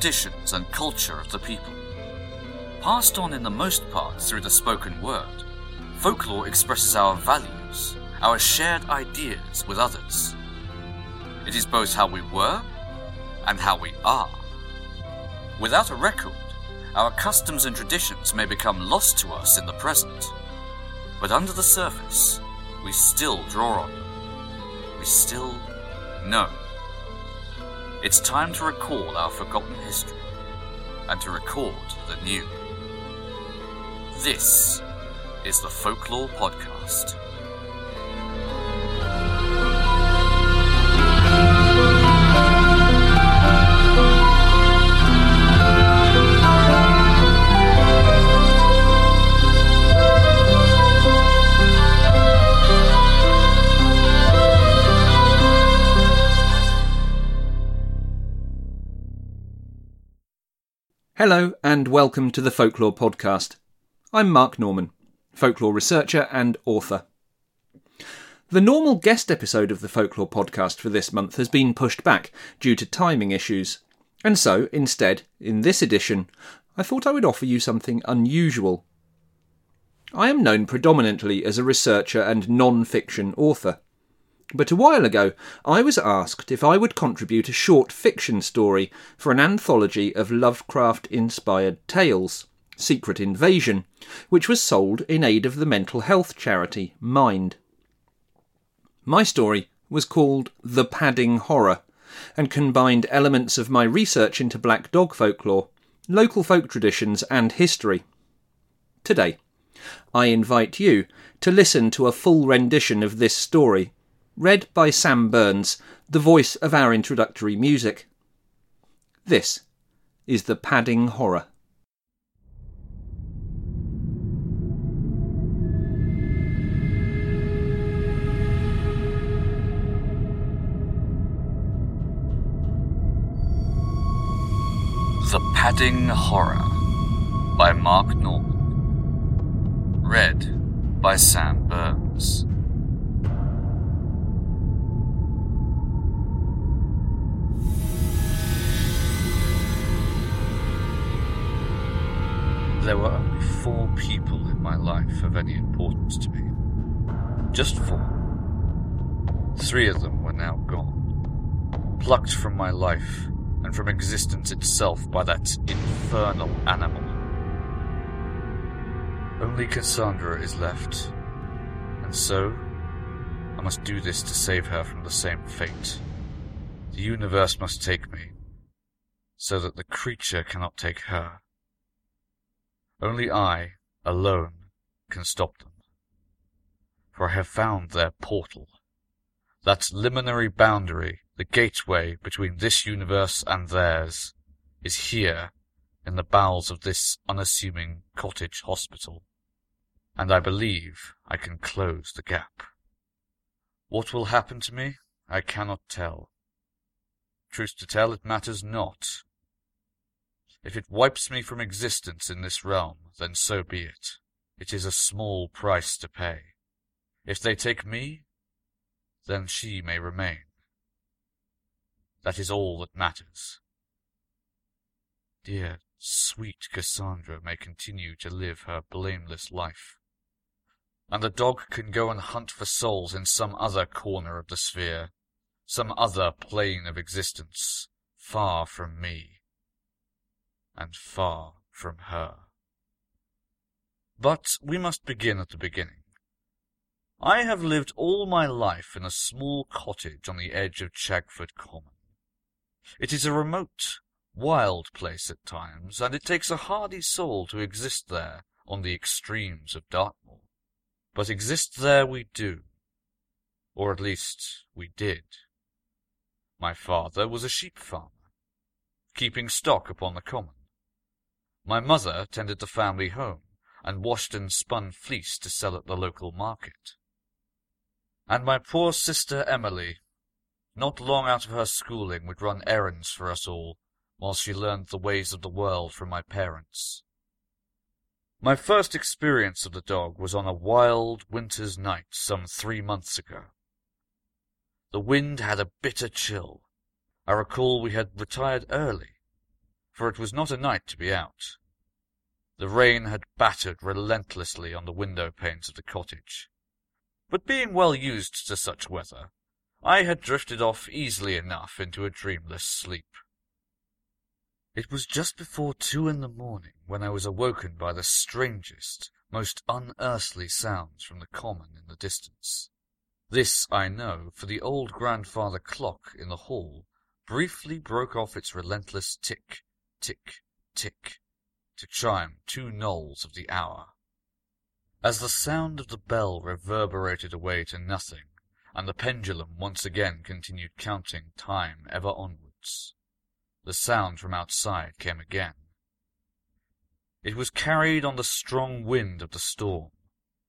traditions, and culture of the people. Passed on in the most part through the spoken word, folklore expresses our values, our shared ideas with others. It is both how we were and how we are. Without a record, our customs and traditions may become lost to us in the present, but under the surface, we still draw on them. We still know. It's time to recall our forgotten history and to record the new. This is the Folklore Podcast. Hello, and welcome to the Folklore Podcast. I'm Mark Norman, folklore researcher and author. The normal guest episode of the Folklore Podcast for this month has been pushed back due to timing issues, and so, instead, in this edition, I thought I would offer you something unusual. I am known predominantly as a researcher and non fiction author. But a while ago, I was asked if I would contribute a short fiction story for an anthology of Lovecraft inspired tales, Secret Invasion, which was sold in aid of the mental health charity Mind. My story was called The Padding Horror and combined elements of my research into black dog folklore, local folk traditions, and history. Today, I invite you to listen to a full rendition of this story read by Sam Burns, the voice of our introductory music. This is The Padding Horror. The Padding Horror by Mark Norman. Read by Sam Burns. There were only four people in my life of any importance to me. Just four. Three of them were now gone, plucked from my life and from existence itself by that infernal animal. Only Cassandra is left, and so I must do this to save her from the same fate. The universe must take me, so that the creature cannot take her. Only I, alone, can stop them. For I have found their portal. That liminary boundary, the gateway between this universe and theirs, is here in the bowels of this unassuming cottage hospital. And I believe I can close the gap. What will happen to me, I cannot tell. Truth to tell, it matters not. If it wipes me from existence in this realm, then so be it. It is a small price to pay. If they take me, then she may remain. That is all that matters. Dear, sweet Cassandra may continue to live her blameless life. And the dog can go and hunt for souls in some other corner of the sphere, some other plane of existence, far from me and far from her. But we must begin at the beginning. I have lived all my life in a small cottage on the edge of Chagford Common. It is a remote, wild place at times, and it takes a hardy soul to exist there on the extremes of Dartmoor. But exist there we do. Or at least we did. My father was a sheep farmer, keeping stock upon the common. My mother tended the family home, and washed and spun fleece to sell at the local market. And my poor sister Emily, not long out of her schooling, would run errands for us all, while she learned the ways of the world from my parents. My first experience of the dog was on a wild winter's night some three months ago. The wind had a bitter chill, I recall we had retired early, for it was not a night to be out. The rain had battered relentlessly on the window panes of the cottage, but being well used to such weather, I had drifted off easily enough into a dreamless sleep. It was just before two in the morning when I was awoken by the strangest, most unearthly sounds from the common in the distance. This I know, for the old grandfather clock in the hall briefly broke off its relentless tick, tick, tick, to chime two knolls of the hour. As the sound of the bell reverberated away to nothing, and the pendulum once again continued counting time ever onwards, the sound from outside came again. It was carried on the strong wind of the storm,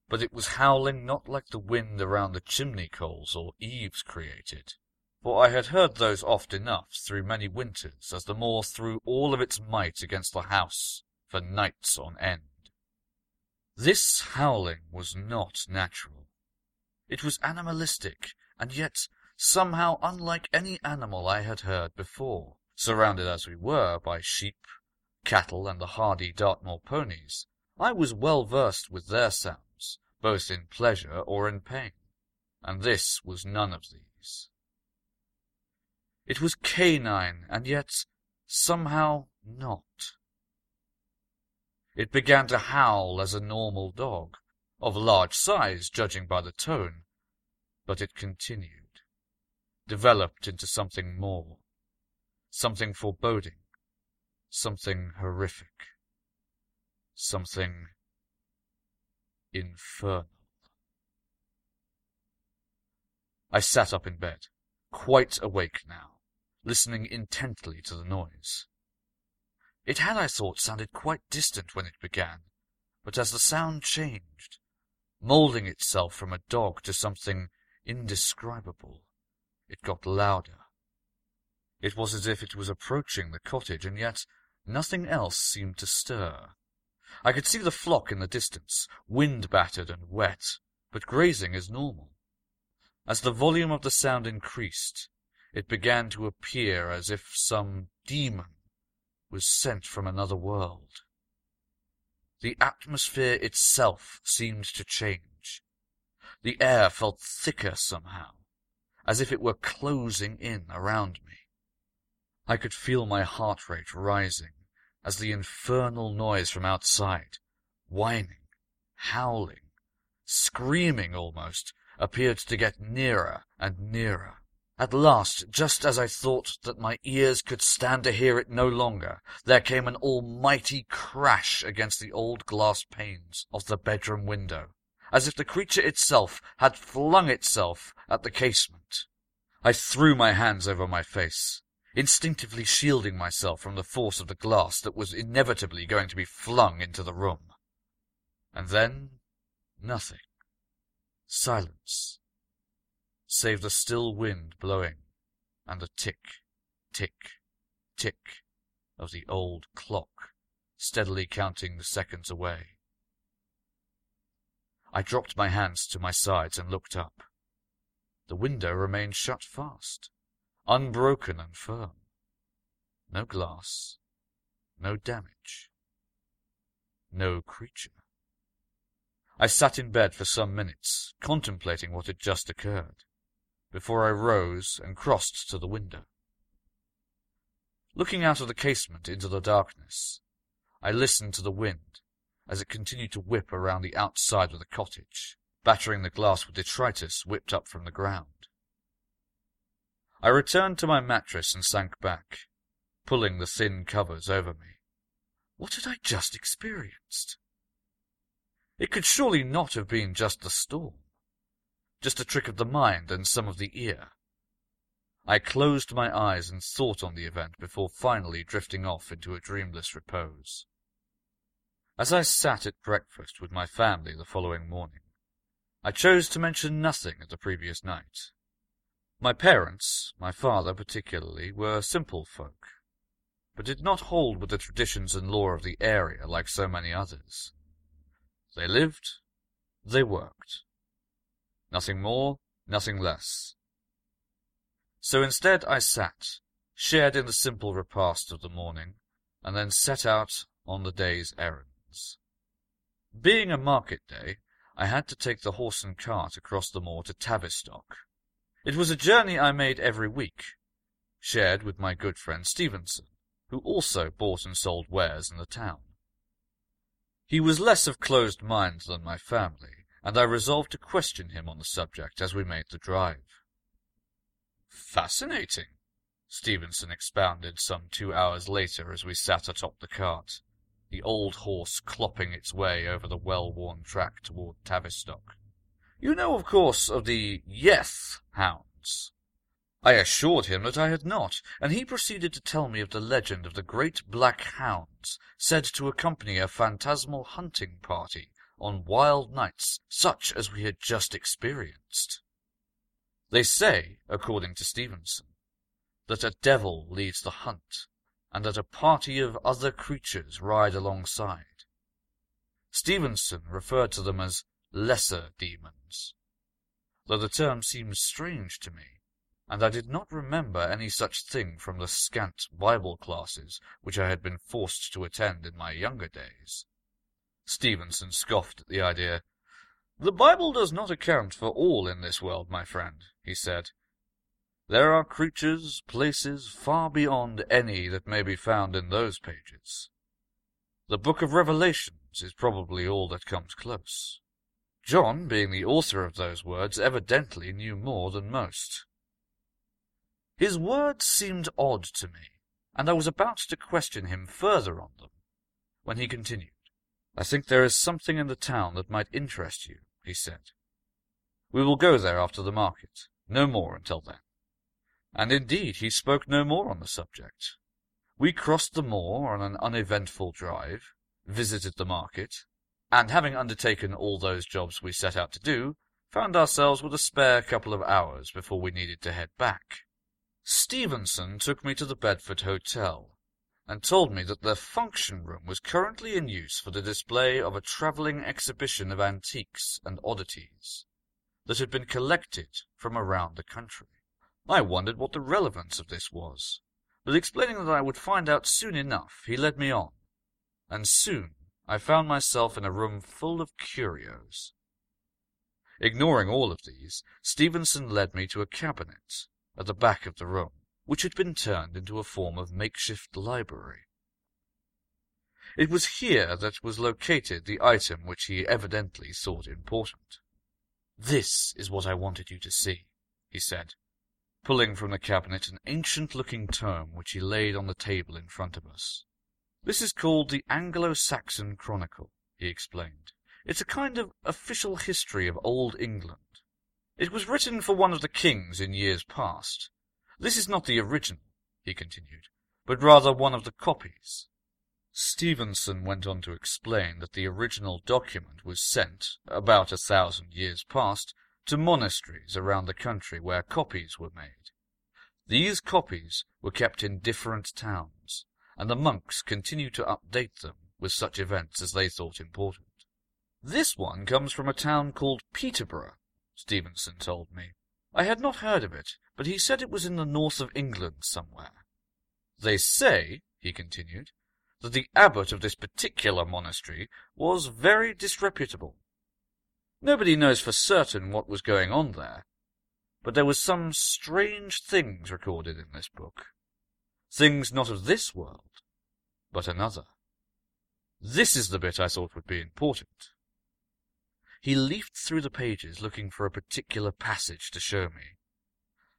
but it was howling not like the wind around the chimney coals or eaves created, for I had heard those oft enough through many winters as the moor threw all of its might against the house for nights on end. This howling was not natural. It was animalistic, and yet somehow unlike any animal I had heard before, surrounded as we were by sheep, cattle, and the hardy Dartmoor ponies. I was well versed with their sounds, both in pleasure or in pain, and this was none of these. It was canine, and yet somehow not. It began to howl as a normal dog, of large size judging by the tone, but it continued, developed into something more, something foreboding, something horrific, something infernal. I sat up in bed, quite awake now, listening intently to the noise. It had, I thought, sounded quite distant when it began, but as the sound changed, moulding itself from a dog to something indescribable, it got louder. It was as if it was approaching the cottage, and yet nothing else seemed to stir. I could see the flock in the distance, wind-battered and wet, but grazing as normal. As the volume of the sound increased, it began to appear as if some demon was sent from another world. The atmosphere itself seemed to change. The air felt thicker somehow, as if it were closing in around me. I could feel my heart rate rising as the infernal noise from outside, whining, howling, screaming almost, appeared to get nearer and nearer. At last, just as I thought that my ears could stand to hear it no longer, there came an almighty crash against the old glass panes of the bedroom window, as if the creature itself had flung itself at the casement. I threw my hands over my face, instinctively shielding myself from the force of the glass that was inevitably going to be flung into the room. And then, nothing. Silence save the still wind blowing and the tick, tick, tick of the old clock steadily counting the seconds away. I dropped my hands to my sides and looked up. The window remained shut fast, unbroken and firm. No glass, no damage, no creature. I sat in bed for some minutes, contemplating what had just occurred before I rose and crossed to the window. Looking out of the casement into the darkness, I listened to the wind as it continued to whip around the outside of the cottage, battering the glass with detritus whipped up from the ground. I returned to my mattress and sank back, pulling the thin covers over me. What had I just experienced? It could surely not have been just the storm just a trick of the mind and some of the ear. I closed my eyes and thought on the event before finally drifting off into a dreamless repose. As I sat at breakfast with my family the following morning, I chose to mention nothing of the previous night. My parents, my father particularly, were simple folk, but did not hold with the traditions and lore of the area like so many others. They lived, they worked, Nothing more, nothing less. So instead I sat, shared in the simple repast of the morning, and then set out on the day's errands. Being a market day, I had to take the horse and cart across the moor to Tavistock. It was a journey I made every week, shared with my good friend Stevenson, who also bought and sold wares in the town. He was less of closed mind than my family, and I resolved to question him on the subject as we made the drive. Fascinating, Stevenson expounded some two hours later as we sat atop the cart, the old horse clopping its way over the well-worn track toward Tavistock. You know, of course, of the Yeth hounds. I assured him that I had not, and he proceeded to tell me of the legend of the great black hounds said to accompany a phantasmal hunting party on wild nights such as we had just experienced. They say, according to Stevenson, that a devil leads the hunt, and that a party of other creatures ride alongside. Stevenson referred to them as lesser demons, though the term seems strange to me, and I did not remember any such thing from the scant Bible classes which I had been forced to attend in my younger days. Stevenson scoffed at the idea. The Bible does not account for all in this world, my friend, he said. There are creatures, places far beyond any that may be found in those pages. The book of Revelations is probably all that comes close. John, being the author of those words, evidently knew more than most. His words seemed odd to me, and I was about to question him further on them, when he continued. I think there is something in the town that might interest you, he said. We will go there after the market, no more until then. And indeed he spoke no more on the subject. We crossed the moor on an uneventful drive, visited the market, and having undertaken all those jobs we set out to do, found ourselves with a spare couple of hours before we needed to head back. Stevenson took me to the Bedford Hotel, and told me that their function room was currently in use for the display of a travelling exhibition of antiques and oddities that had been collected from around the country. I wondered what the relevance of this was, but explaining that I would find out soon enough, he led me on, and soon I found myself in a room full of curios. Ignoring all of these, Stevenson led me to a cabinet at the back of the room, which had been turned into a form of makeshift library. It was here that was located the item which he evidently thought important. This is what I wanted you to see, he said, pulling from the cabinet an ancient-looking tome which he laid on the table in front of us. This is called the Anglo-Saxon Chronicle, he explained. It's a kind of official history of Old England. It was written for one of the kings in years past. This is not the original, he continued, but rather one of the copies. Stevenson went on to explain that the original document was sent, about a thousand years past, to monasteries around the country where copies were made. These copies were kept in different towns, and the monks continued to update them with such events as they thought important. This one comes from a town called Peterborough, Stevenson told me. I had not heard of it, but he said it was in the north of England somewhere. They say, he continued, that the abbot of this particular monastery was very disreputable, Nobody knows for certain what was going on there, but there were some strange things recorded in this book. Things not of this world, but another. This is the bit I thought would be important. He leafed through the pages looking for a particular passage to show me.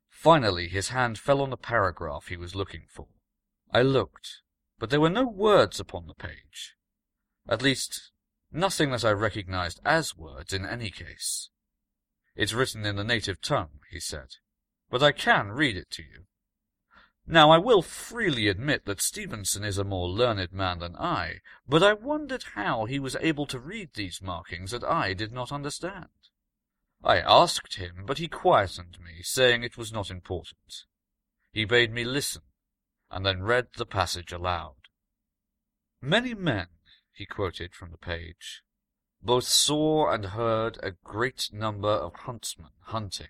Finally, his hand fell on the paragraph he was looking for. I looked, but there were no words upon the page. At least, Nothing that I recognized as words in any case. It's written in the native tongue, he said, but I can read it to you. Now I will freely admit that Stevenson is a more learned man than I, but I wondered how he was able to read these markings that I did not understand. I asked him, but he quietened me, saying it was not important. He bade me listen, and then read the passage aloud. Many men he quoted from the page. Both saw and heard a great number of huntsmen hunting.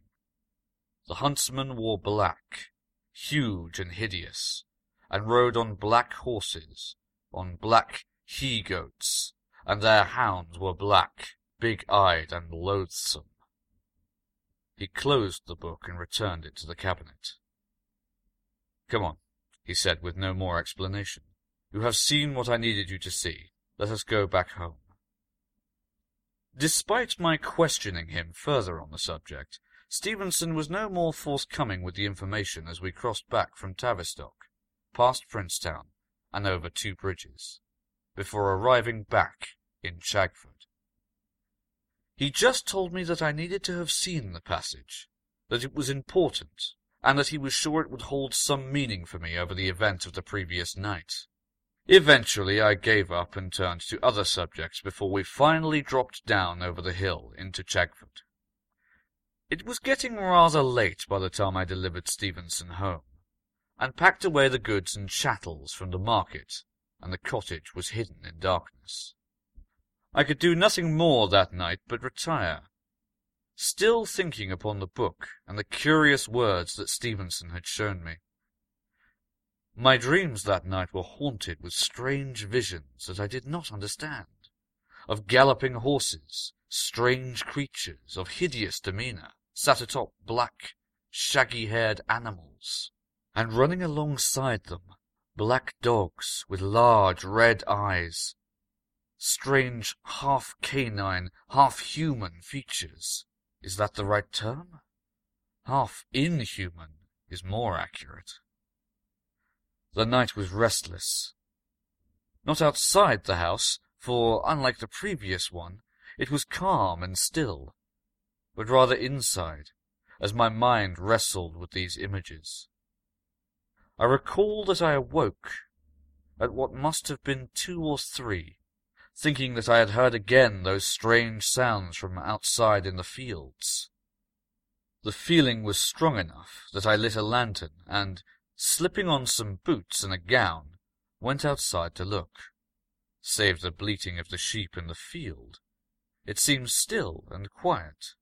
The huntsmen wore black, huge and hideous, and rode on black horses, on black he-goats, and their hounds were black, big-eyed, and loathsome. He closed the book and returned it to the cabinet. Come on, he said with no more explanation. You have seen what I needed you to see. Let us go back home. Despite my questioning him further on the subject, Stevenson was no more forthcoming with the information as we crossed back from Tavistock, past Princetown, and over two bridges, before arriving back in Chagford. He just told me that I needed to have seen the passage, that it was important, and that he was sure it would hold some meaning for me over the event of the previous night. Eventually I gave up and turned to other subjects before we finally dropped down over the hill into Chagford. It was getting rather late by the time I delivered Stevenson home, and packed away the goods and chattels from the market, and the cottage was hidden in darkness. I could do nothing more that night but retire, still thinking upon the book and the curious words that Stevenson had shown me. My dreams that night were haunted with strange visions that I did not understand, of galloping horses, strange creatures of hideous demeanour, sat atop black, shaggy-haired animals, and running alongside them, black dogs with large red eyes, strange half canine, half human features. Is that the right term? Half inhuman is more accurate. The night was restless. Not outside the house, for, unlike the previous one, it was calm and still, but rather inside, as my mind wrestled with these images. I recall that I awoke at what must have been two or three, thinking that I had heard again those strange sounds from outside in the fields. The feeling was strong enough that I lit a lantern and, slipping on some boots and a gown, went outside to look. Save the bleating of the sheep in the field, it seemed still and quiet.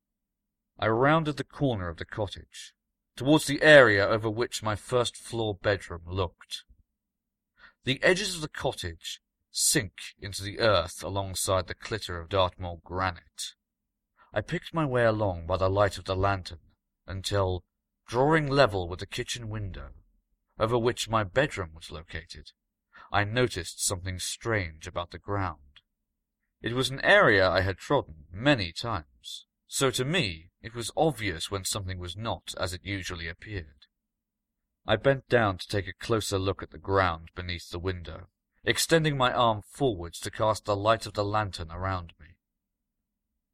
I rounded the corner of the cottage, towards the area over which my first floor bedroom looked. The edges of the cottage sink into the earth alongside the clitter of Dartmoor granite. I picked my way along by the light of the lantern until, drawing level with the kitchen window, over which my bedroom was located, I noticed something strange about the ground. It was an area I had trodden many times, so to me it was obvious when something was not as it usually appeared. I bent down to take a closer look at the ground beneath the window, extending my arm forwards to cast the light of the lantern around me.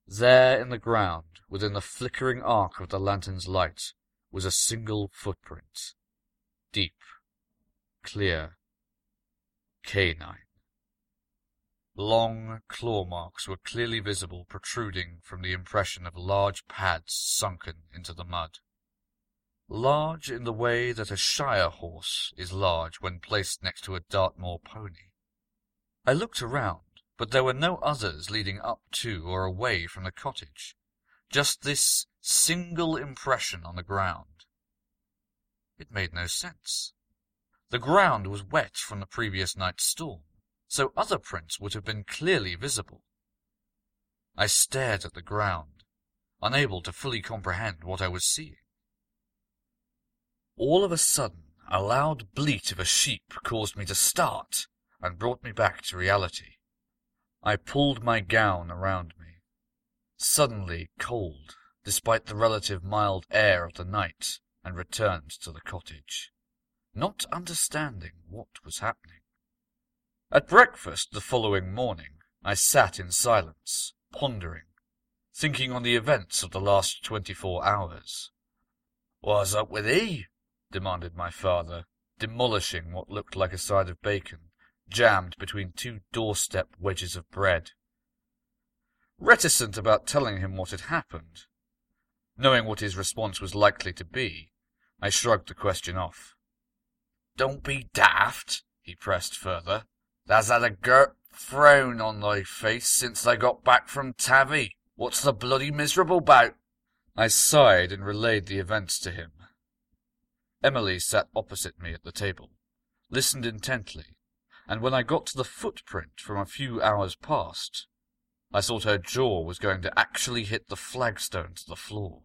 There in the ground, within the flickering arc of the lantern's light, was a single footprint, deep, clear, canine. Long claw marks were clearly visible protruding from the impression of large pads sunken into the mud. Large in the way that a Shire horse is large when placed next to a Dartmoor pony. I looked around, but there were no others leading up to or away from the cottage. Just this single impression on the ground. It made no sense. The ground was wet from the previous night's storm, so other prints would have been clearly visible. I stared at the ground, unable to fully comprehend what I was seeing. All of a sudden, a loud bleat of a sheep caused me to start and brought me back to reality. I pulled my gown around me, suddenly cold, despite the relative mild air of the night, and returned to the cottage, not understanding what was happening. At breakfast the following morning, I sat in silence, pondering, thinking on the events of the last twenty-four hours. What's up with he? demanded my father, demolishing what looked like a side of bacon, jammed between two doorstep wedges of bread. Reticent about telling him what had happened, knowing what his response was likely to be, I shrugged the question off. Don't be daft, he pressed further. Thou's had a gert frown on thy face since I got back from Tavy. What's the bloody miserable bout? I sighed and relayed the events to him. Emily sat opposite me at the table, listened intently, and when I got to the footprint from a few hours past, I thought her jaw was going to actually hit the flagstone to the floor.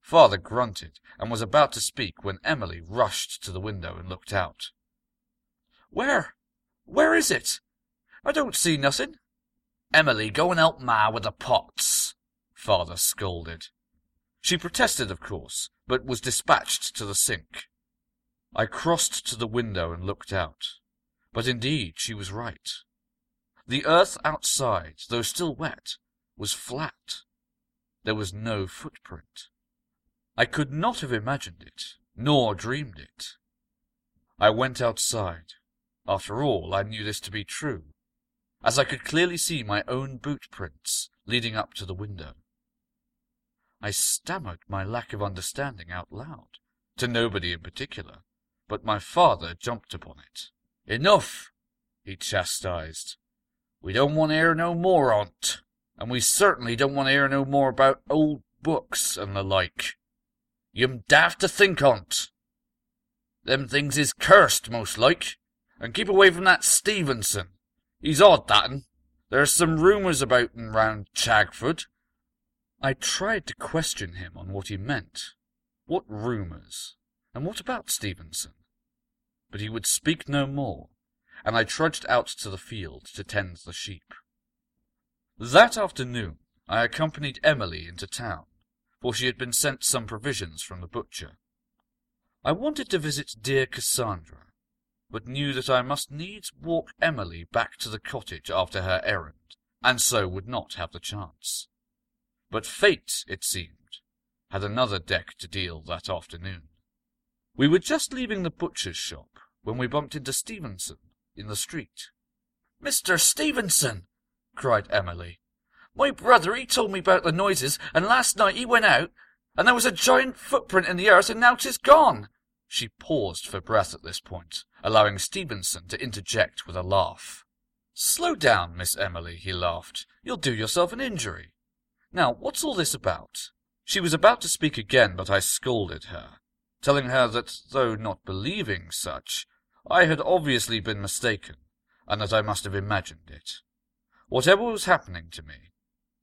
Father grunted and was about to speak when Emily rushed to the window and looked out. Where? Where is it? I don't see nothing. Emily, go and help Ma with the pots, Father scolded. She protested, of course, but was dispatched to the sink. I crossed to the window and looked out. But indeed, she was right. The earth outside, though still wet, was flat. There was no footprint. I could not have imagined it, nor dreamed it. I went outside. After all, I knew this to be true, as I could clearly see my own boot prints leading up to the window. I stammered my lack of understanding out loud, to nobody in particular, but my father jumped upon it. Enough, he chastised. We don't want to hear no more on't, and we certainly don't want to hear no more about old books and the like. You'm daft to think on't. Them things is cursed, most like, and keep away from that Stevenson. He's odd, that'n. There's some rumours about and round Chagford. I tried to question him on what he meant. What rumours? And what about Stevenson? But he would speak no more, and I trudged out to the field to tend the sheep. That afternoon I accompanied Emily into town, for she had been sent some provisions from the butcher. I wanted to visit dear Cassandra, but knew that I must needs walk Emily back to the cottage after her errand, and so would not have the chance. But fate, it seemed, had another deck to deal that afternoon. We were just leaving the butcher's shop when we bumped into Stevenson in the street. Mr. Stevenson! cried Emily. My brother, he told me about the noises, and last night he went out, and there was a giant footprint in the earth, and now 'tis gone. She paused for breath at this point, allowing Stevenson to interject with a laugh. Slow down, Miss Emily, he laughed. You'll do yourself an injury. Now, what's all this about? She was about to speak again, but I scolded her, telling her that, though not believing such, I had obviously been mistaken, and that I must have imagined it. Whatever was happening to me,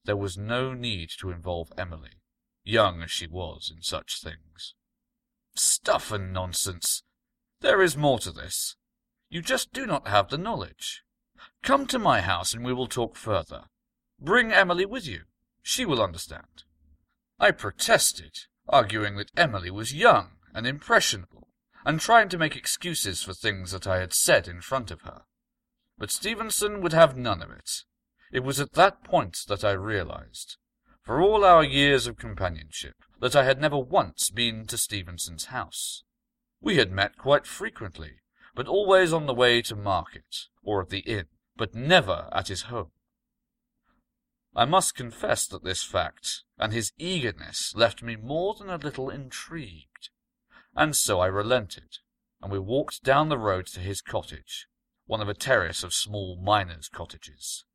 there was no need to involve Emily, young as she was in such things. Stuff and nonsense! There is more to this. You just do not have the knowledge. Come to my house and we will talk further. Bring Emily with you. She will understand. I protested, arguing that Emily was young and impressionable, and trying to make excuses for things that I had said in front of her. But Stevenson would have none of it. It was at that point that I realized, for all our years of companionship, that I had never once been to Stevenson's house. We had met quite frequently, but always on the way to market, or at the inn, but never at his home. I must confess that this fact, and his eagerness, left me more than a little intrigued, and so I relented, and we walked down the road to his cottage, one of a terrace of small miners' cottages.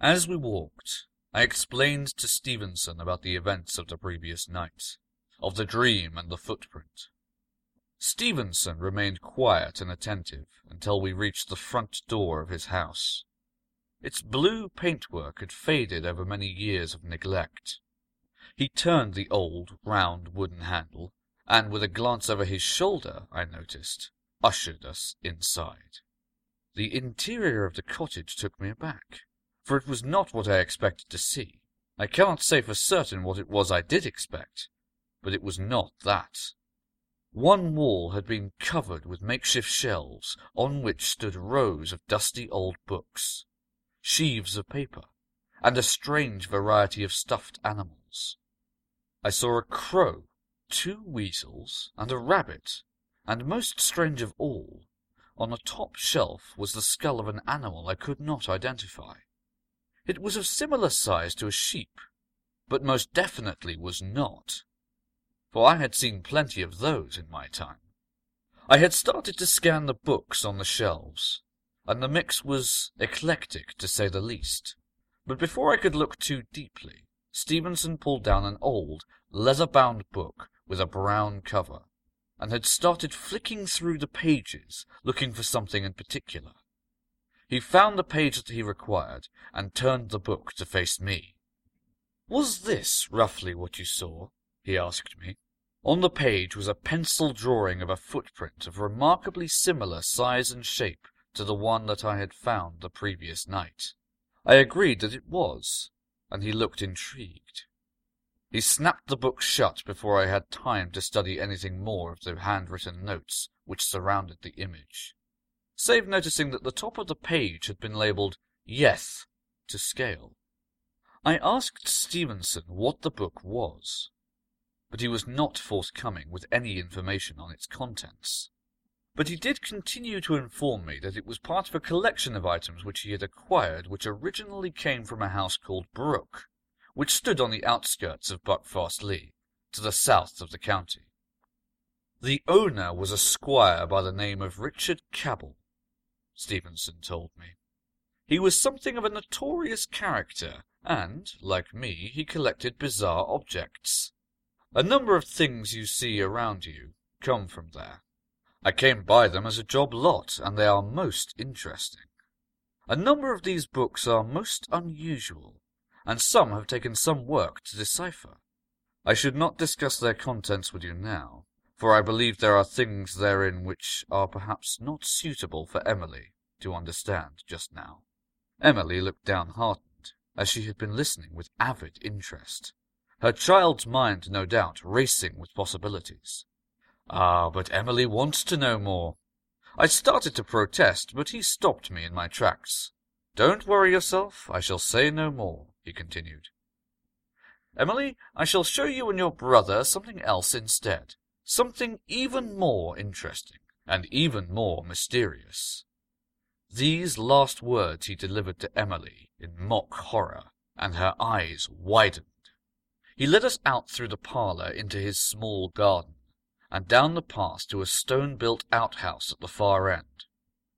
As we walked, I explained to Stevenson about the events of the previous night, of the dream and the footprint. Stevenson remained quiet and attentive until we reached the front door of his house. Its blue paintwork had faded over many years of neglect. He turned the old, round wooden handle, and with a glance over his shoulder, I noticed, ushered us inside. The interior of the cottage took me aback for it was not what I expected to see. I cannot say for certain what it was I did expect, but it was not that. One wall had been covered with makeshift shelves, on which stood rows of dusty old books, sheaves of paper, and a strange variety of stuffed animals. I saw a crow, two weasels, and a rabbit, and most strange of all, on a top shelf was the skull of an animal I could not identify. It was of similar size to a sheep, but most definitely was not, for I had seen plenty of those in my time. I had started to scan the books on the shelves, and the mix was eclectic to say the least. But before I could look too deeply, Stevenson pulled down an old, leather-bound book with a brown cover, and had started flicking through the pages looking for something in particular. He found the page that he required and turned the book to face me. Was this roughly what you saw? he asked me. On the page was a pencil drawing of a footprint of remarkably similar size and shape to the one that I had found the previous night. I agreed that it was, and he looked intrigued. He snapped the book shut before I had time to study anything more of the handwritten notes which surrounded the image, save noticing that the top of the page had been labelled Yes to scale. I asked Stevenson what the book was, but he was not forthcoming with any information on its contents. But he did continue to inform me that it was part of a collection of items which he had acquired which originally came from a house called Brook, which stood on the outskirts of Buckfastleigh, to the south of the county. The owner was a squire by the name of Richard Cabell, Stevenson told me. He was something of a notorious character, and, like me, he collected bizarre objects. A number of things you see around you come from there. I came by them as a job lot, and they are most interesting. A number of these books are most unusual, and some have taken some work to decipher. I should not discuss their contents with you now, for I believe there are things therein which are perhaps not suitable for Emily to understand just now. Emily looked downhearted, as she had been listening with avid interest, her child's mind no doubt racing with possibilities. Ah, but Emily wants to know more. I started to protest, but he stopped me in my tracks. Don't worry yourself, I shall say no more he continued. Emily, I shall show you and your brother something else instead. Something even more interesting, and even more mysterious. These last words he delivered to Emily in mock horror, and her eyes widened. He led us out through the parlour into his small garden, and down the path to a stone-built outhouse at the far end.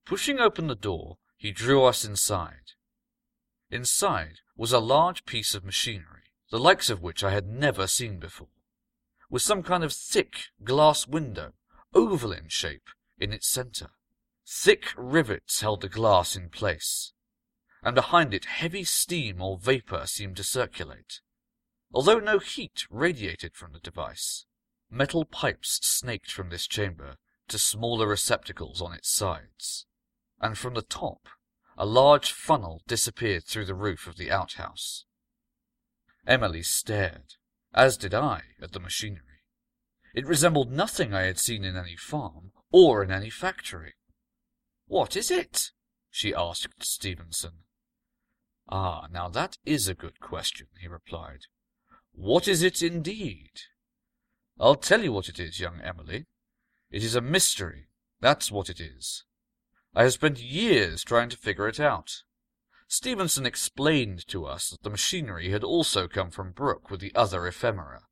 Pushing open the door, he drew us inside. Inside was a large piece of machinery, the likes of which I had never seen before, with some kind of thick glass window, oval in shape, in its centre. Thick rivets held the glass in place, and behind it heavy steam or vapour seemed to circulate. Although no heat radiated from the device, metal pipes snaked from this chamber to smaller receptacles on its sides, and from the top a large funnel disappeared through the roof of the outhouse. Emily stared, as did I, at the machinery. It resembled nothing I had seen in any farm or in any factory. What is it? she asked Stevenson. Ah, now that is a good question, he replied. What is it indeed? I'll tell you what it is, young Emily. It is a mystery, that's what it is. I have spent years trying to figure it out. Stevenson explained to us that the machinery had also come from Brook with the other ephemera.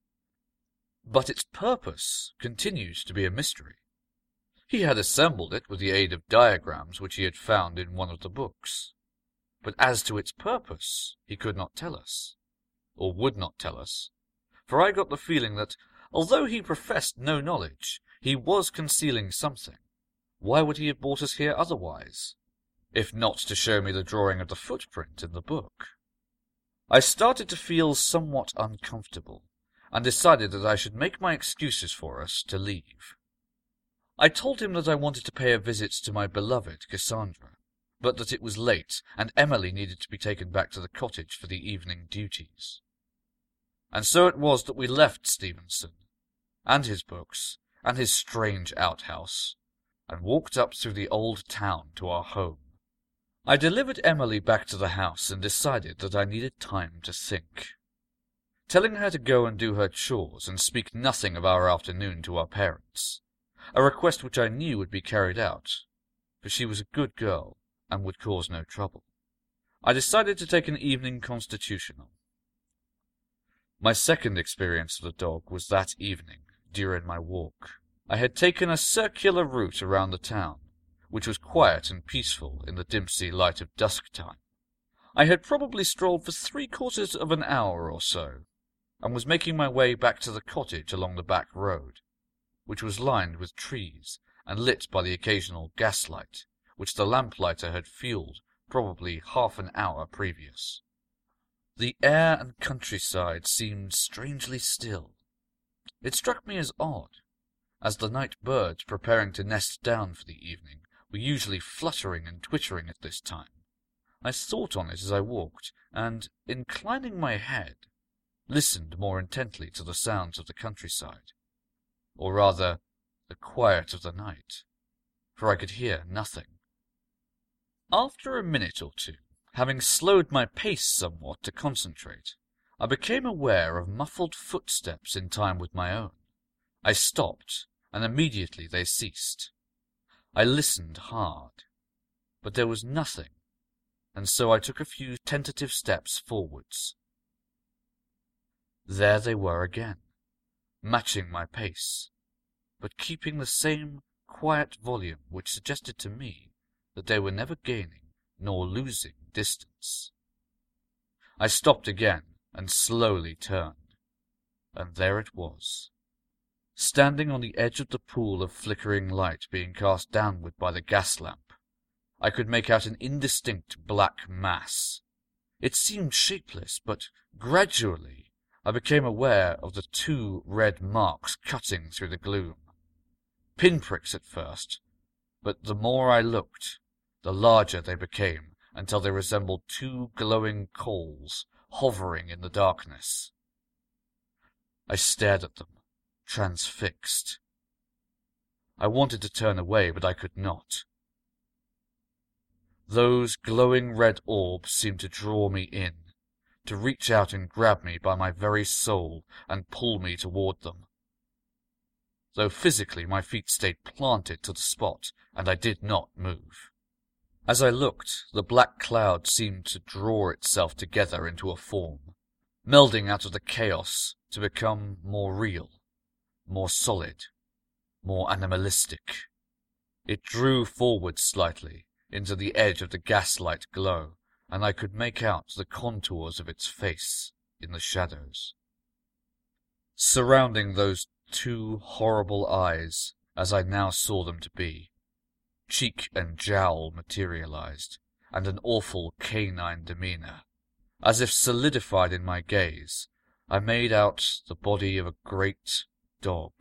But its purpose continued to be a mystery. He had assembled it with the aid of diagrams which he had found in one of the books. But as to its purpose, he could not tell us, or would not tell us, for I got the feeling that, although he professed no knowledge, he was concealing something. Why would he have brought us here otherwise, if not to show me the drawing of the footprint in the book? I started to feel somewhat uncomfortable, and decided that I should make my excuses for us to leave. I told him that I wanted to pay a visit to my beloved Cassandra, but that it was late, and Emily needed to be taken back to the cottage for the evening duties. And so it was that we left Stevenson, and his books, and his strange outhouse, and walked up through the old town to our home. I delivered Emily back to the house and decided that I needed time to think. Telling her to go and do her chores and speak nothing of our afternoon to our parents, a request which I knew would be carried out, for she was a good girl and would cause no trouble. I decided to take an evening constitutional. My second experience of the dog was that evening during my walk. I had taken a circular route around the town, which was quiet and peaceful in the dimpsy light of dusk time. I had probably strolled for three quarters of an hour or so, and was making my way back to the cottage along the back road. which was lined with trees and lit by the occasional gaslight, which the lamplighter had fueled probably half an hour previous. The air and countryside seemed strangely still. It struck me as odd, as the night birds preparing to nest down for the evening were usually fluttering and twittering at this time. I thought on it as I walked, and, inclining my head, listened more intently to the sounds of the countryside, or rather, the quiet of the night, for I could hear nothing. After a minute or two, having slowed my pace somewhat to concentrate, I became aware of muffled footsteps in time with my own. I stopped, and immediately they ceased. I listened hard, but there was nothing and so I took a few tentative steps forwards. There they were again, matching my pace, but keeping the same quiet volume which suggested to me that they were never gaining nor losing distance. I stopped again and slowly turned, and there it was. Standing on the edge of the pool of flickering light being cast downward by the gas lamp, I could make out an indistinct black mass. It seemed shapeless, but gradually I became aware of the two red marks cutting through the gloom. Pinpricks at first, but the more I looked, the larger they became until they resembled two glowing coals hovering in the darkness. I stared at them, transfixed. I wanted to turn away, but I could not. Those glowing red orbs seemed to draw me in, to reach out and grab me by my very soul and pull me toward them. Though physically my feet stayed planted to the spot, and I did not move. As I looked, the black cloud seemed to draw itself together into a form, melding out of the chaos to become more real, more solid, more animalistic. It drew forward slightly, into the edge of the gaslight glow, and I could make out the contours of its face in the shadows. Surrounding those two horrible eyes, as I now saw them to be, cheek and jowl materialized, and an awful canine demeanor. As if solidified in my gaze, I made out the body of a great dog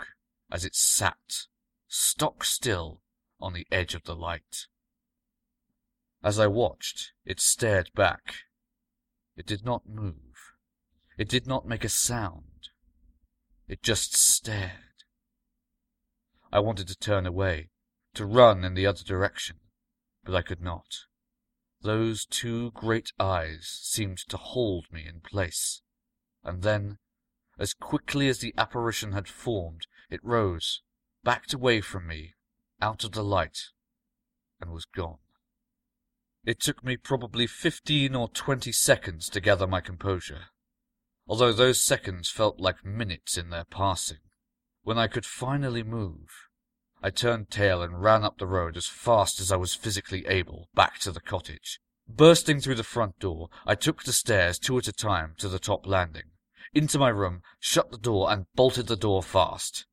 as it sat, stock still, on the edge of the light. As I watched, it stared back. It did not move. It did not make a sound. It just stared. I wanted to turn away, to run in the other direction, but I could not. Those two great eyes seemed to hold me in place. And then, as quickly as the apparition had formed, it rose, backed away from me, out of the light, and was gone. It took me probably fifteen or twenty seconds to gather my composure, although those seconds felt like minutes in their passing. When I could finally move, I turned tail and ran up the road as fast as I was physically able, back to the cottage. Bursting through the front door, I took the stairs two at a time to the top landing, into my room, shut the door, and bolted the door fast.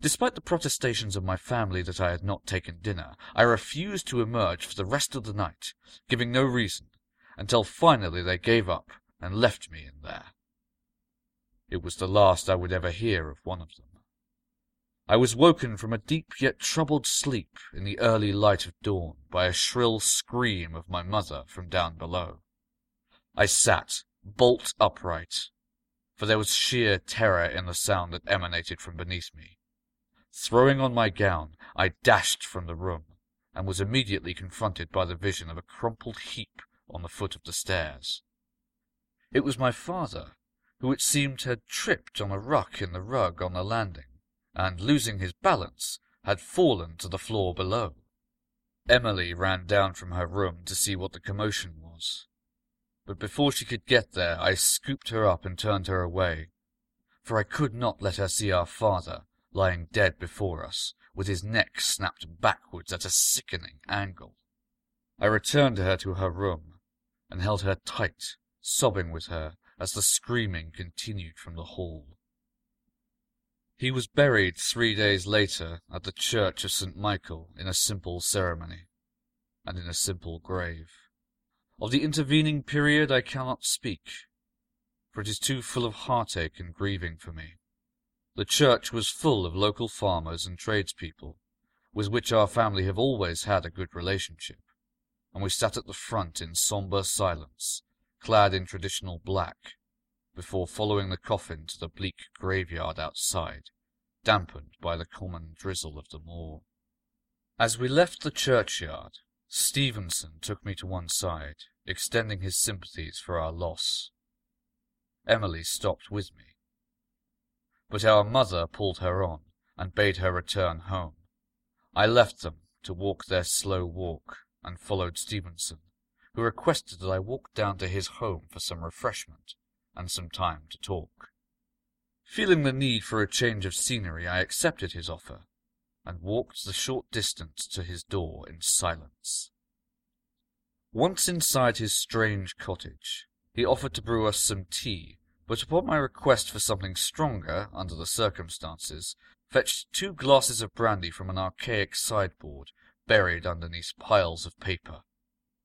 Despite the protestations of my family that I had not taken dinner, I refused to emerge for the rest of the night, giving no reason, until finally they gave up and left me in there. It was the last I would ever hear of one of them. I was woken from a deep yet troubled sleep in the early light of dawn by a shrill scream of my mother from down below. I sat, bolt upright, for there was sheer terror in the sound that emanated from beneath me. Throwing on my gown, I dashed from the room, and was immediately confronted by the vision of a crumpled heap on the foot of the stairs. It was my father, who it seemed had tripped on a rock in the rug on the landing, and, losing his balance, had fallen to the floor below. Emily ran down from her room to see what the commotion was. But before she could get there, I scooped her up and turned her away, for I could not let her see our father, lying dead before us, with his neck snapped backwards at a sickening angle. I returned her to her room, and held her tight, sobbing with her as the screaming continued from the hall. He was buried three days later at the Church of St. Michael in a simple ceremony, and in a simple grave. Of the intervening period I cannot speak, for it is too full of heartache and grieving for me. The church was full of local farmers and tradespeople, with which our family have always had a good relationship, and we sat at the front in sombre silence, clad in traditional black, before following the coffin to the bleak graveyard outside, dampened by the common drizzle of the moor. As we left the churchyard, Stevenson took me to one side, extending his sympathies for our loss. Emily stopped with me. But our mother pulled her on, and bade her return home. I left them to walk their slow walk, and followed Stevenson, who requested that I walk down to his home for some refreshment and some time to talk. Feeling the need for a change of scenery, I accepted his offer, and walked the short distance to his door in silence. Once inside his strange cottage, he offered to brew us some tea, but upon my request for something stronger, under the circumstances, fetched two glasses of brandy from an archaic sideboard buried underneath piles of paper.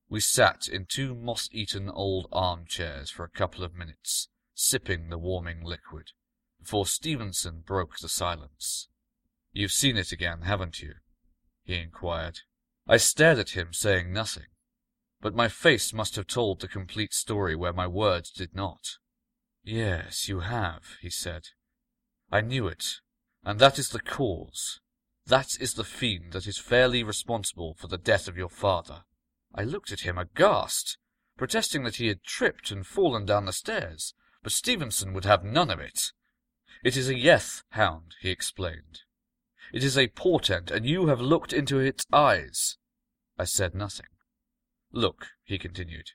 We sat in two moss-eaten old armchairs for a couple of minutes, sipping the warming liquid, before Stevenson broke the silence. You've seen it again, haven't you? he inquired. I stared at him, saying nothing, but my face must have told the complete story where my words did not. Yes, you have, he said. I knew it, and that is the cause. That is the fiend that is fairly responsible for the death of your father. I looked at him aghast, protesting that he had tripped and fallen down the stairs, but Stevenson would have none of it. It is a Yeth hound, he explained. It is a portent, and you have looked into its eyes. I said nothing. Look, he continued,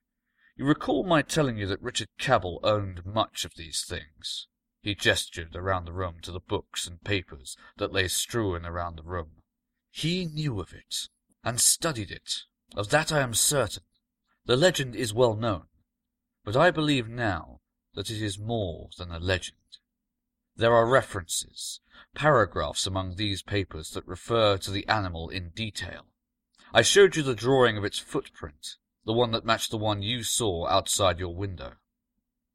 you recall my telling you that Richard Cabell owned much of these things. He gestured around the room to the books and papers that lay strewn around the room. He knew of it, and studied it. Of that I am certain. The legend is well known, but I believe now that it is more than a legend. There are references, paragraphs among these papers that refer to the animal in detail. I showed you the drawing of its footprint, the one that matched the one you saw outside your window.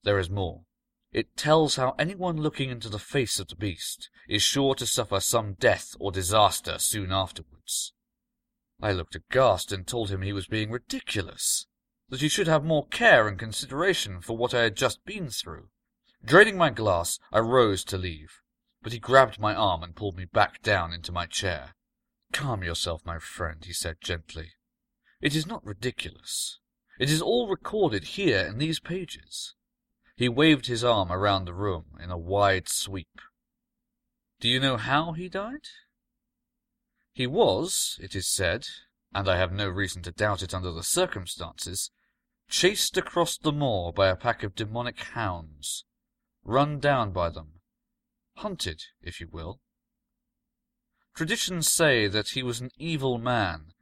There is more. It tells how anyone looking into the face of the beast is sure to suffer some death or disaster soon afterwards. I looked aghast and told him he was being ridiculous, that he should have more care and consideration for what I had just been through. Draining my glass, I rose to leave, but he grabbed my arm and pulled me back down into my chair. Calm yourself, my friend, he said gently. It is not ridiculous. It is all recorded here in these pages. He waved his arm around the room in a wide sweep. Do you know how he died? He was, it is said, and I have no reason to doubt it under the circumstances, chased across the moor by a pack of demonic hounds, run down by them, hunted, if you will. Traditions say that he was an evil man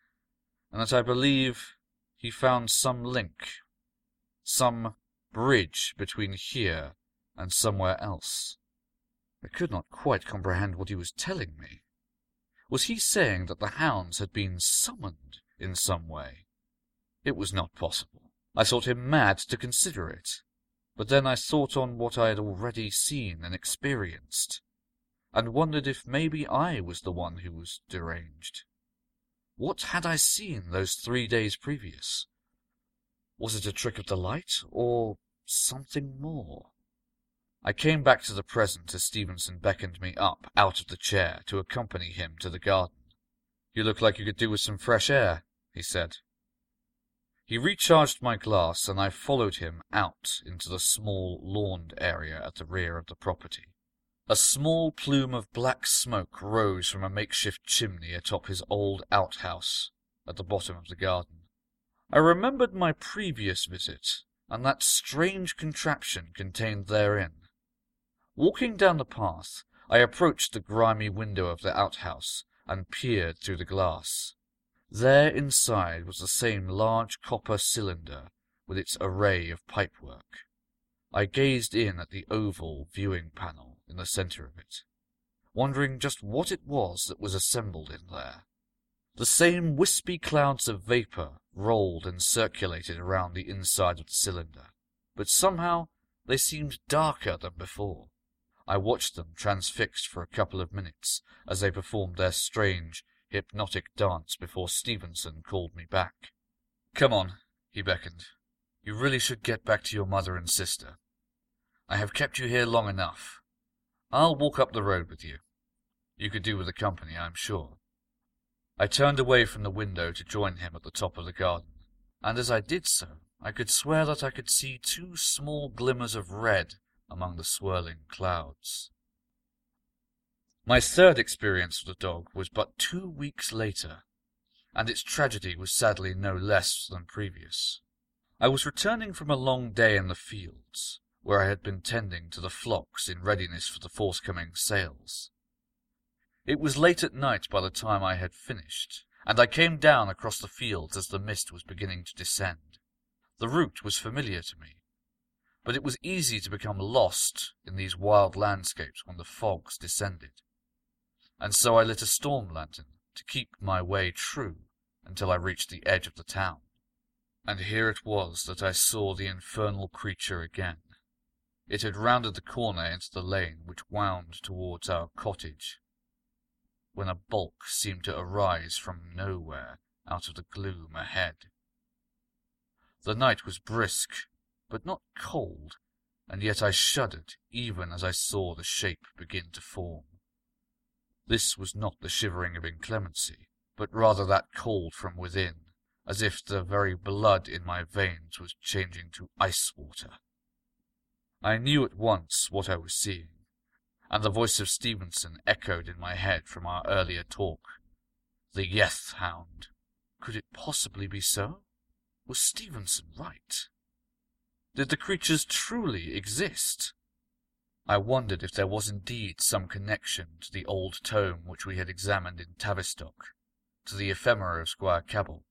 and that I believe he found some link, some bridge between here and somewhere else. I could not quite comprehend what he was telling me. Was he saying that the hounds had been summoned in some way? It was not possible. I thought him mad to consider it. But then I thought on what I had already seen and experienced, and wondered if maybe I was the one who was deranged. What had I seen those three days previous? Was it a trick of the light, or something more? I came back to the present as Stevenson beckoned me up out of the chair to accompany him to the garden. You look like you could do with some fresh air, he said. He recharged my glass, and I followed him out into the small lawned area at the rear of the property. A small plume of black smoke rose from a makeshift chimney atop his old outhouse at the bottom of the garden. I remembered my previous visit, and that strange contraption contained therein. Walking down the path, I approached the grimy window of the outhouse and peered through the glass. There inside was the same large copper cylinder with its array of pipework. I gazed in at the oval viewing panel in the center of it. wondering just what it was that was assembled in there. The same wispy clouds of vapour rolled and circulated around the inside of the cylinder, but somehow they seemed darker than before. I watched them transfixed for a couple of minutes as they performed their strange, hypnotic dance before Stevenson called me back. Come on, he beckoned. You really should get back to your mother and sister. I have kept you here long enough. I'll walk up the road with you. You could do with the company, I'm sure. I turned away from the window to join him at the top of the garden, and as I did so, I could swear that I could see two small glimmers of red among the swirling clouds. My third experience with the dog was but two weeks later, and its tragedy was sadly no less than previous. I was returning from a long day in the fields, where I had been tending to the flocks in readiness for the forthcoming sales. It was late at night by the time I had finished, and I came down across the fields as the mist was beginning to descend. The route was familiar to me, but it was easy to become lost in these wild landscapes when the fogs descended. And so I lit a storm lantern to keep my way true until I reached the edge of the town. And here it was that I saw the infernal creature again. It had rounded the corner into the lane which wound towards our cottage when a bulk seemed to arise from nowhere out of the gloom ahead. The night was brisk, but not cold, and yet I shuddered even as I saw the shape begin to form. This was not the shivering of inclemency, but rather that cold from within, as if the very blood in my veins was changing to ice water. I knew at once what I was seeing and the voice of Stevenson echoed in my head from our earlier talk. The Yeth Hound. Could it possibly be so? Was Stevenson right? Did the creatures truly exist? I wondered if there was indeed some connection to the old tome which we had examined in Tavistock, to the ephemera of Squire Cabell,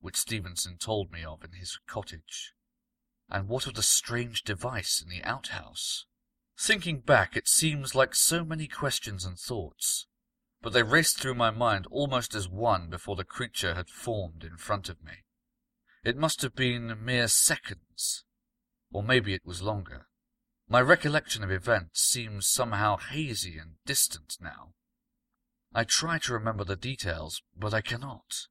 which Stevenson told me of in his cottage. And what of the strange device in the outhouse? Thinking back, it seems like so many questions and thoughts, but they raced through my mind almost as one before the creature had formed in front of me. It must have been mere seconds, or maybe it was longer. My recollection of events seems somehow hazy and distant now. I try to remember the details, but I cannot.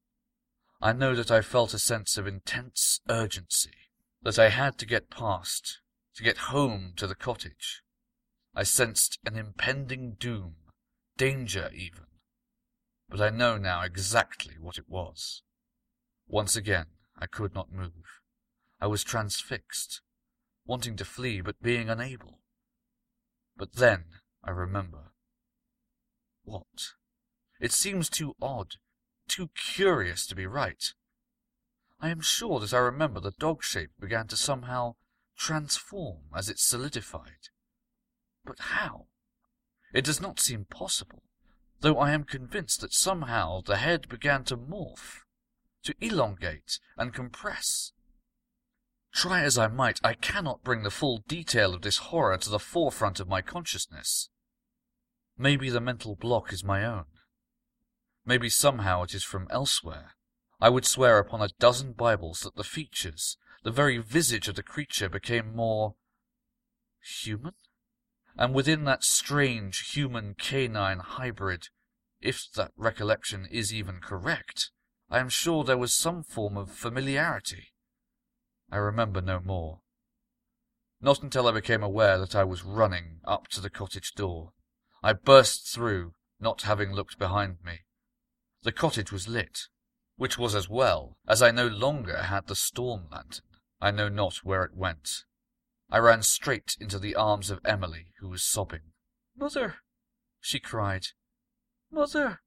I know that I felt a sense of intense urgency, that I had to get past, to get home to the cottage. I sensed an impending doom, danger even. But I know now exactly what it was. Once again, I could not move. I was transfixed, wanting to flee but being unable. But then I remember. What? It seems too odd, too curious to be right. I am sure that I remember the dog shape began to somehow transform as it solidified. But how? It does not seem possible, though I am convinced that somehow the head began to morph, to elongate and compress. Try as I might, I cannot bring the full detail of this horror to the forefront of my consciousness. Maybe the mental block is my own. Maybe somehow it is from elsewhere. I would swear upon a dozen Bibles that the features, the very visage of the creature became more human? and within that strange human canine hybrid, if that recollection is even correct, I am sure there was some form of familiarity. I remember no more. Not until I became aware that I was running up to the cottage door. I burst through, not having looked behind me. The cottage was lit, which was as well, as I no longer had the storm lantern. I know not where it went, I ran straight into the arms of Emily, who was sobbing. Mother! she cried. Mother!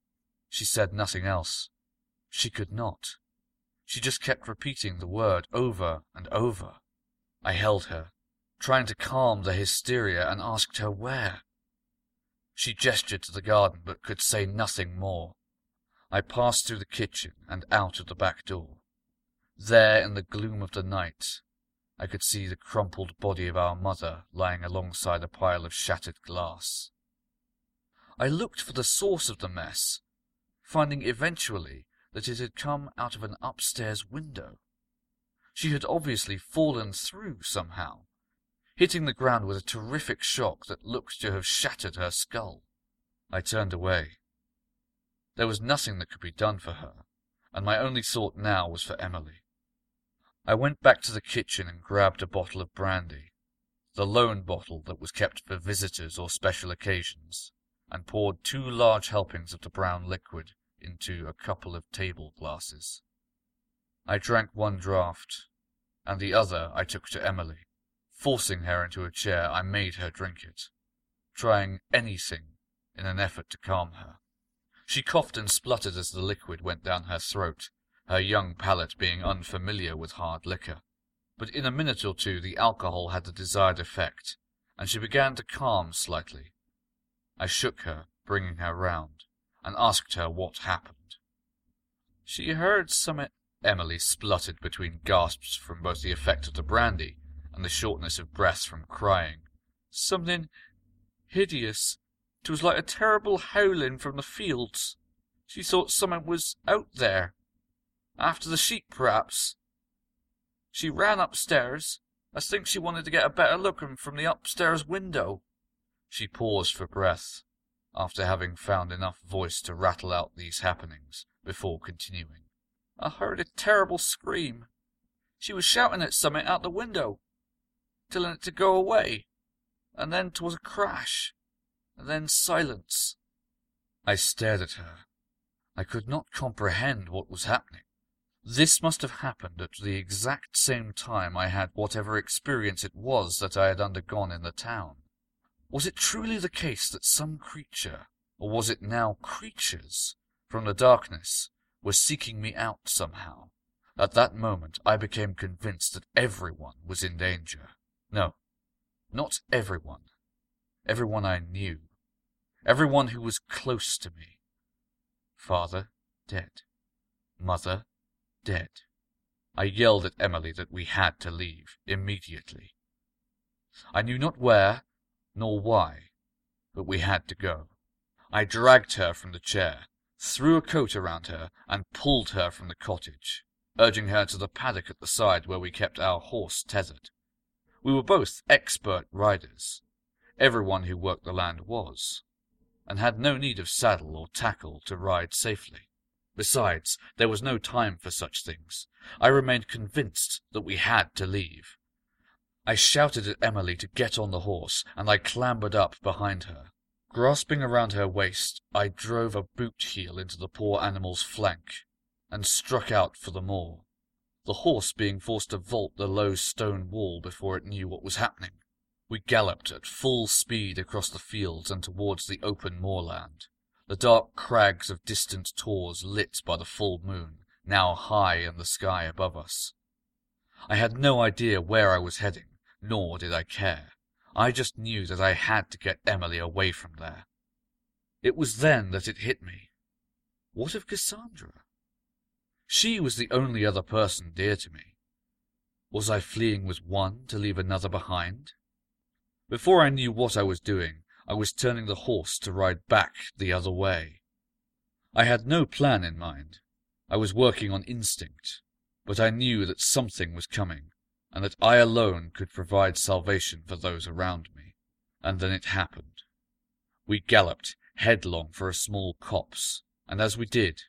She said nothing else. She could not. She just kept repeating the word over and over. I held her, trying to calm the hysteria, and asked her where. She gestured to the garden, but could say nothing more. I passed through the kitchen and out of the back door. There, in the gloom of the night, I could see the crumpled body of our mother lying alongside a pile of shattered glass. I looked for the source of the mess, finding eventually that it had come out of an upstairs window. She had obviously fallen through somehow, hitting the ground with a terrific shock that looked to have shattered her skull. I turned away. There was nothing that could be done for her, and my only thought now was for Emily. I went back to the kitchen and grabbed a bottle of brandy, the lone bottle that was kept for visitors or special occasions, and poured two large helpings of the brown liquid into a couple of table glasses. I drank one draught, and the other I took to Emily. Forcing her into a chair, I made her drink it, trying anything in an effort to calm her. She coughed and spluttered as the liquid went down her throat, her young palate being unfamiliar with hard liquor. But in a minute or two the alcohol had the desired effect, and she began to calm slightly. I shook her, bringing her round, and asked her what happened. She heard some. Emily spluttered between gasps from both the effect of the brandy and the shortness of breath from crying. Something hideous. It was like a terrible howling from the fields. She thought someone was out there. After the sheep, perhaps. She ran upstairs. I think she wanted to get a better look from the upstairs window. She paused for breath, after having found enough voice to rattle out these happenings, before continuing. I heard a terrible scream. She was shouting at something out the window, telling it to go away, and then 'twas a crash, and then silence. I stared at her. I could not comprehend what was happening. This must have happened at the exact same time I had whatever experience it was that I had undergone in the town. Was it truly the case that some creature, or was it now creatures, from the darkness, were seeking me out somehow? At that moment I became convinced that everyone was in danger. No, not everyone. Everyone I knew. Everyone who was close to me. Father dead. Mother dead. I yelled at Emily that we had to leave immediately. I knew not where nor why, but we had to go. I dragged her from the chair, threw a coat around her, and pulled her from the cottage, urging her to the paddock at the side where we kept our horse tethered. We were both expert riders. Everyone who worked the land was, and had no need of saddle or tackle to ride safely. Besides, there was no time for such things. I remained convinced that we had to leave. I shouted at Emily to get on the horse, and I clambered up behind her. Grasping around her waist, I drove a boot heel into the poor animal's flank, and struck out for the moor, the horse being forced to vault the low stone wall before it knew what was happening. We galloped at full speed across the fields and towards the open moorland the dark crags of distant tors lit by the full moon, now high in the sky above us. I had no idea where I was heading, nor did I care. I just knew that I had to get Emily away from there. It was then that it hit me. What of Cassandra? She was the only other person dear to me. Was I fleeing with one to leave another behind? Before I knew what I was doing, I was turning the horse to ride back the other way. I had no plan in mind. I was working on instinct, but I knew that something was coming, and that I alone could provide salvation for those around me. And then it happened. We galloped headlong for a small copse, and as we did,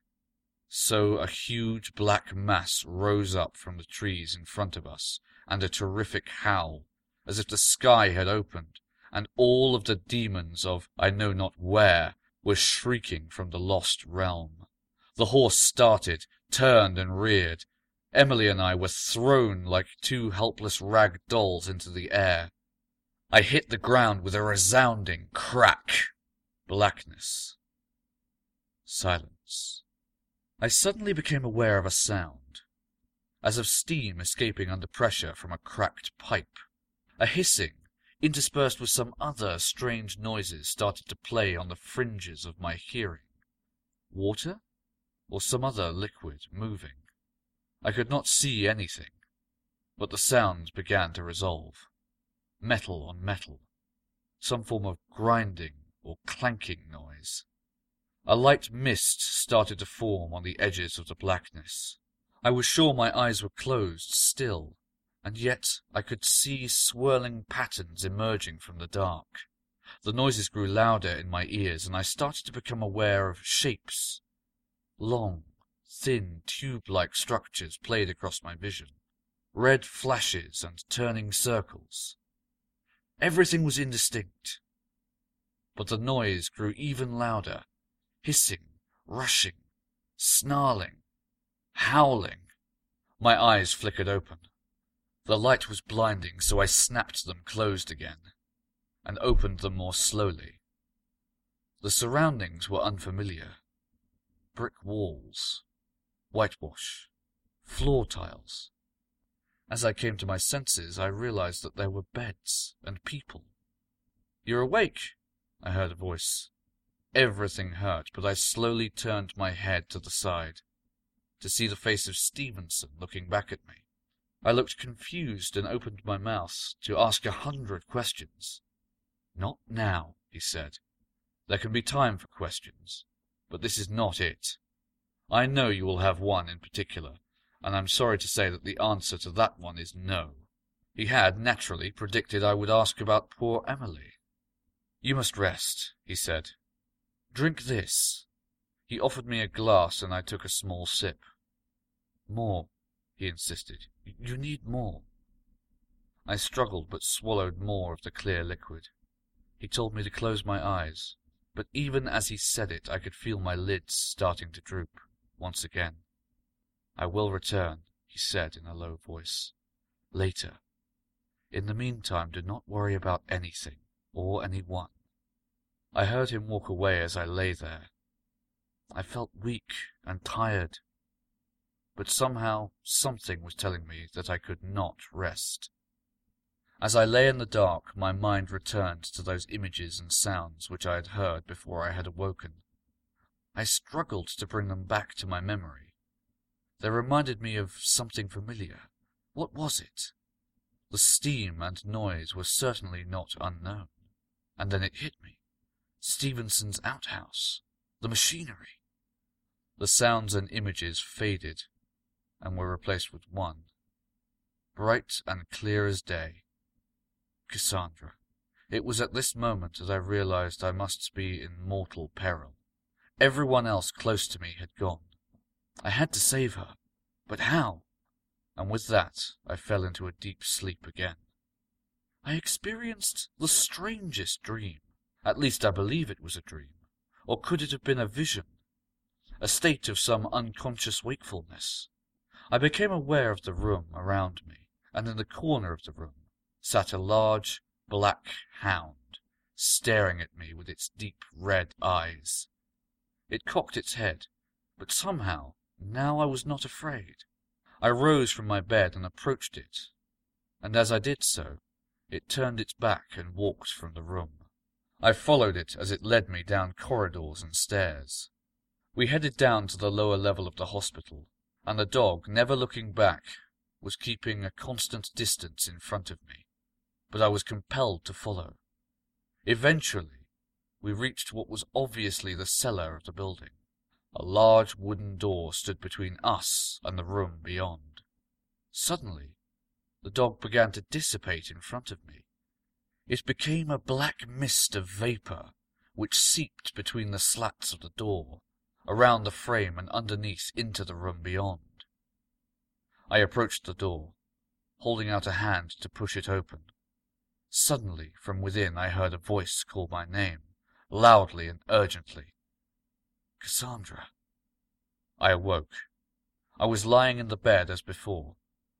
so a huge black mass rose up from the trees in front of us, and a terrific howl, as if the sky had opened and all of the demons of I know not where were shrieking from the lost realm. The horse started, turned, and reared. Emily and I were thrown like two helpless rag dolls into the air. I hit the ground with a resounding crack. Blackness. Silence. I suddenly became aware of a sound, as of steam escaping under pressure from a cracked pipe. A hissing, interspersed with some other strange noises, started to play on the fringes of my hearing. Water? Or some other liquid moving? I could not see anything, but the sounds began to resolve. Metal on metal. Some form of grinding or clanking noise. A light mist started to form on the edges of the blackness. I was sure my eyes were closed still, and yet I could see swirling patterns emerging from the dark. The noises grew louder in my ears, and I started to become aware of shapes. Long, thin, tube-like structures played across my vision. Red flashes and turning circles. Everything was indistinct. But the noise grew even louder, hissing, rushing, snarling, howling. My eyes flickered open. The light was blinding, so I snapped them closed again and opened them more slowly. The surroundings were unfamiliar. Brick walls, whitewash, floor tiles. As I came to my senses, I realized that there were beds and people. You're awake, I heard a voice. Everything hurt, but I slowly turned my head to the side to see the face of Stevenson looking back at me. I looked confused and opened my mouth to ask a hundred questions. Not now, he said. There can be time for questions, but this is not it. I know you will have one in particular, and I'm sorry to say that the answer to that one is no. He had, naturally, predicted I would ask about poor Emily. You must rest, he said. Drink this. He offered me a glass, and I took a small sip. More, he insisted. You need more. I struggled, but swallowed more of the clear liquid. He told me to close my eyes, but even as he said it, I could feel my lids starting to droop once again. I will return, he said in a low voice. Later. In the meantime, do not worry about anything or anyone. I heard him walk away as I lay there. I felt weak and tired, but somehow something was telling me that I could not rest. As I lay in the dark, my mind returned to those images and sounds which I had heard before I had awoken. I struggled to bring them back to my memory. They reminded me of something familiar. What was it? The steam and noise were certainly not unknown. And then it hit me. Stevenson's outhouse. The machinery. The sounds and images faded and were replaced with one. Bright and clear as day. Cassandra. It was at this moment that I realized I must be in mortal peril. Everyone else close to me had gone. I had to save her. But how? And with that, I fell into a deep sleep again. I experienced the strangest dream. At least I believe it was a dream. Or could it have been a vision? A state of some unconscious wakefulness. I became aware of the room around me, and in the corner of the room sat a large black hound, staring at me with its deep red eyes. It cocked its head, but somehow now I was not afraid. I rose from my bed and approached it, and as I did so, it turned its back and walked from the room. I followed it as it led me down corridors and stairs. We headed down to the lower level of the hospital, and the dog, never looking back, was keeping a constant distance in front of me but I was compelled to follow. Eventually, we reached what was obviously the cellar of the building. A large wooden door stood between us and the room beyond. Suddenly, the dog began to dissipate in front of me. It became a black mist of vapor, which seeped between the slats of the door, around the frame and underneath into the room beyond. I approached the door, holding out a hand to push it open. Suddenly, from within, I heard a voice call my name, loudly and urgently. Cassandra. I awoke. I was lying in the bed as before,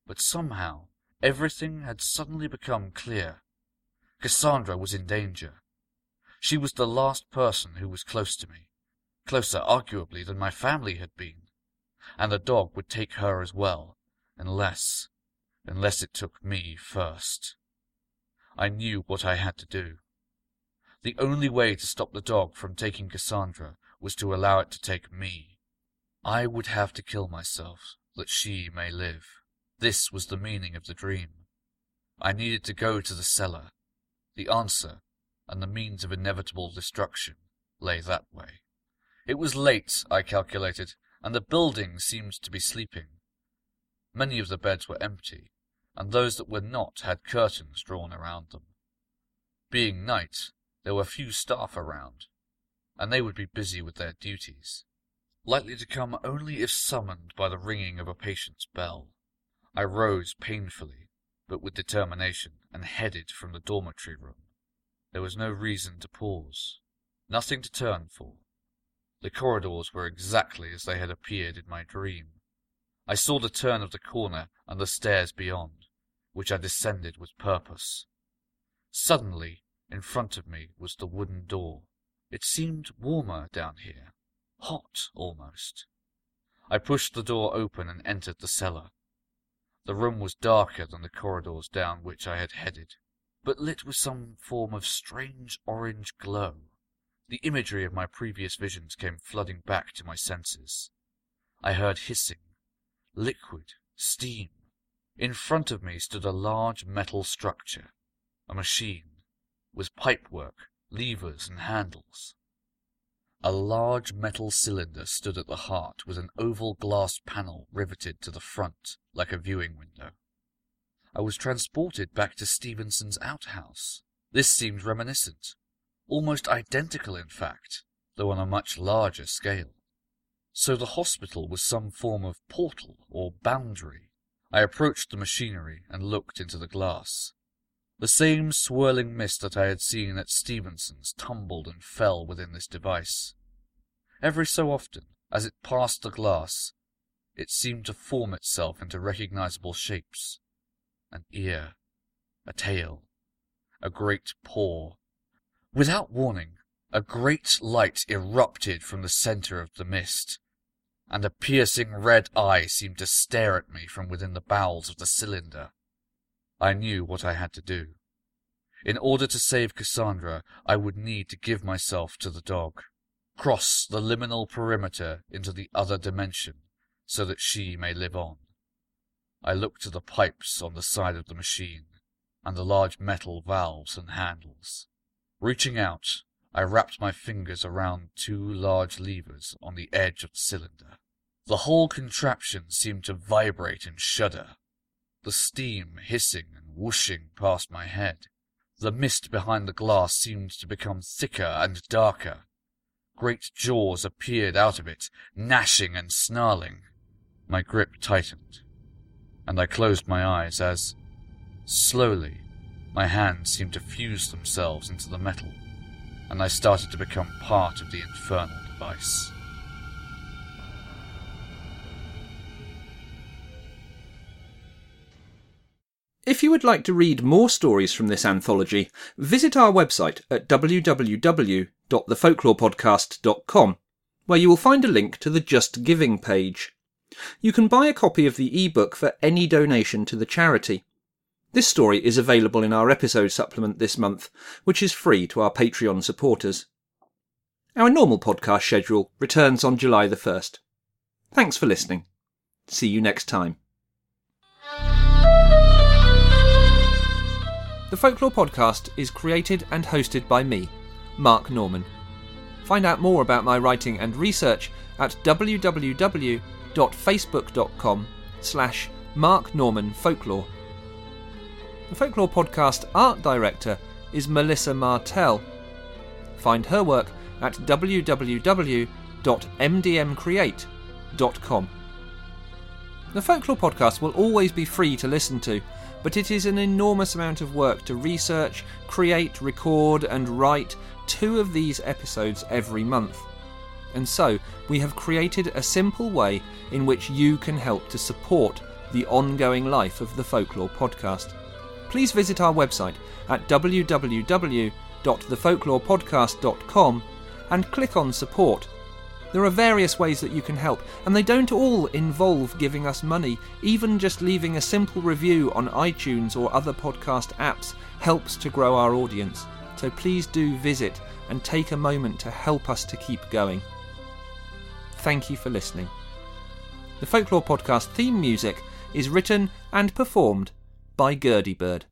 but somehow everything had suddenly become clear. Cassandra was in danger. She was the last person who was close to me, closer arguably than my family had been, and the dog would take her as well, unless, unless it took me first. I knew what I had to do. The only way to stop the dog from taking Cassandra was to allow it to take me. I would have to kill myself that she may live. This was the meaning of the dream. I needed to go to the cellar. The answer and the means of inevitable destruction lay that way. It was late, I calculated, and the building seemed to be sleeping. Many of the beds were empty, and those that were not had curtains drawn around them. Being night, there were few staff around, and they would be busy with their duties, likely to come only if summoned by the ringing of a patient's bell. I rose painfully, but with determination, and headed from the dormitory room. There was no reason to pause, nothing to turn for. The corridors were exactly as they had appeared in my dream. I saw the turn of the corner and the stairs beyond, which I descended with purpose. Suddenly, in front of me was the wooden door. It seemed warmer down here, hot almost. I pushed the door open and entered the cellar. The room was darker than the corridors down which I had headed, but lit with some form of strange orange glow. The imagery of my previous visions came flooding back to my senses. I heard hissing, liquid, steam. In front of me stood a large metal structure, a machine, with pipework, levers, and handles. A large metal cylinder stood at the heart with an oval glass panel riveted to the front like a viewing window. I was transported back to Stevenson's outhouse. This seemed reminiscent, almost identical in fact, though on a much larger scale. So the hospital was some form of portal or boundary. I approached the machinery and looked into the glass. The same swirling mist that I had seen at Stevenson's tumbled and fell within this device. Every so often, as it passed the glass, it seemed to form itself into recognizable shapes. An ear, a tail, a great paw, Without warning, a great light erupted from the center of the mist, and a piercing red eye seemed to stare at me from within the bowels of the cylinder. I knew what I had to do. In order to save Cassandra, I would need to give myself to the dog, cross the liminal perimeter into the other dimension, so that she may live on. I looked to the pipes on the side of the machine, and the large metal valves and handles. Reaching out, I wrapped my fingers around two large levers on the edge of the cylinder. The whole contraption seemed to vibrate and shudder, the steam hissing and whooshing past my head. The mist behind the glass seemed to become thicker and darker. Great jaws appeared out of it, gnashing and snarling. My grip tightened, and I closed my eyes as, slowly, my hands seemed to fuse themselves into the metal, and I started to become part of the infernal device. If you would like to read more stories from this anthology, visit our website at www.thefolklorepodcast.com, where you will find a link to the Just Giving page. You can buy a copy of the ebook for any donation to the charity. This story is available in our episode supplement this month, which is free to our Patreon supporters. Our normal podcast schedule returns on July the 1st. Thanks for listening. See you next time. The Folklore Podcast is created and hosted by me, Mark Norman. Find out more about my writing and research at www.facebook.com slash Mark Norman Folklore. The Folklore Podcast art director is Melissa Martell. Find her work at www.mdmcreate.com. The Folklore Podcast will always be free to listen to, but it is an enormous amount of work to research, create, record, and write two of these episodes every month. And so, we have created a simple way in which you can help to support the ongoing life of the Folklore Podcast please visit our website at www.thefolklorepodcast.com and click on support. There are various ways that you can help, and they don't all involve giving us money. Even just leaving a simple review on iTunes or other podcast apps helps to grow our audience. So please do visit and take a moment to help us to keep going. Thank you for listening. The Folklore Podcast theme music is written and performed by Gurdy Bird.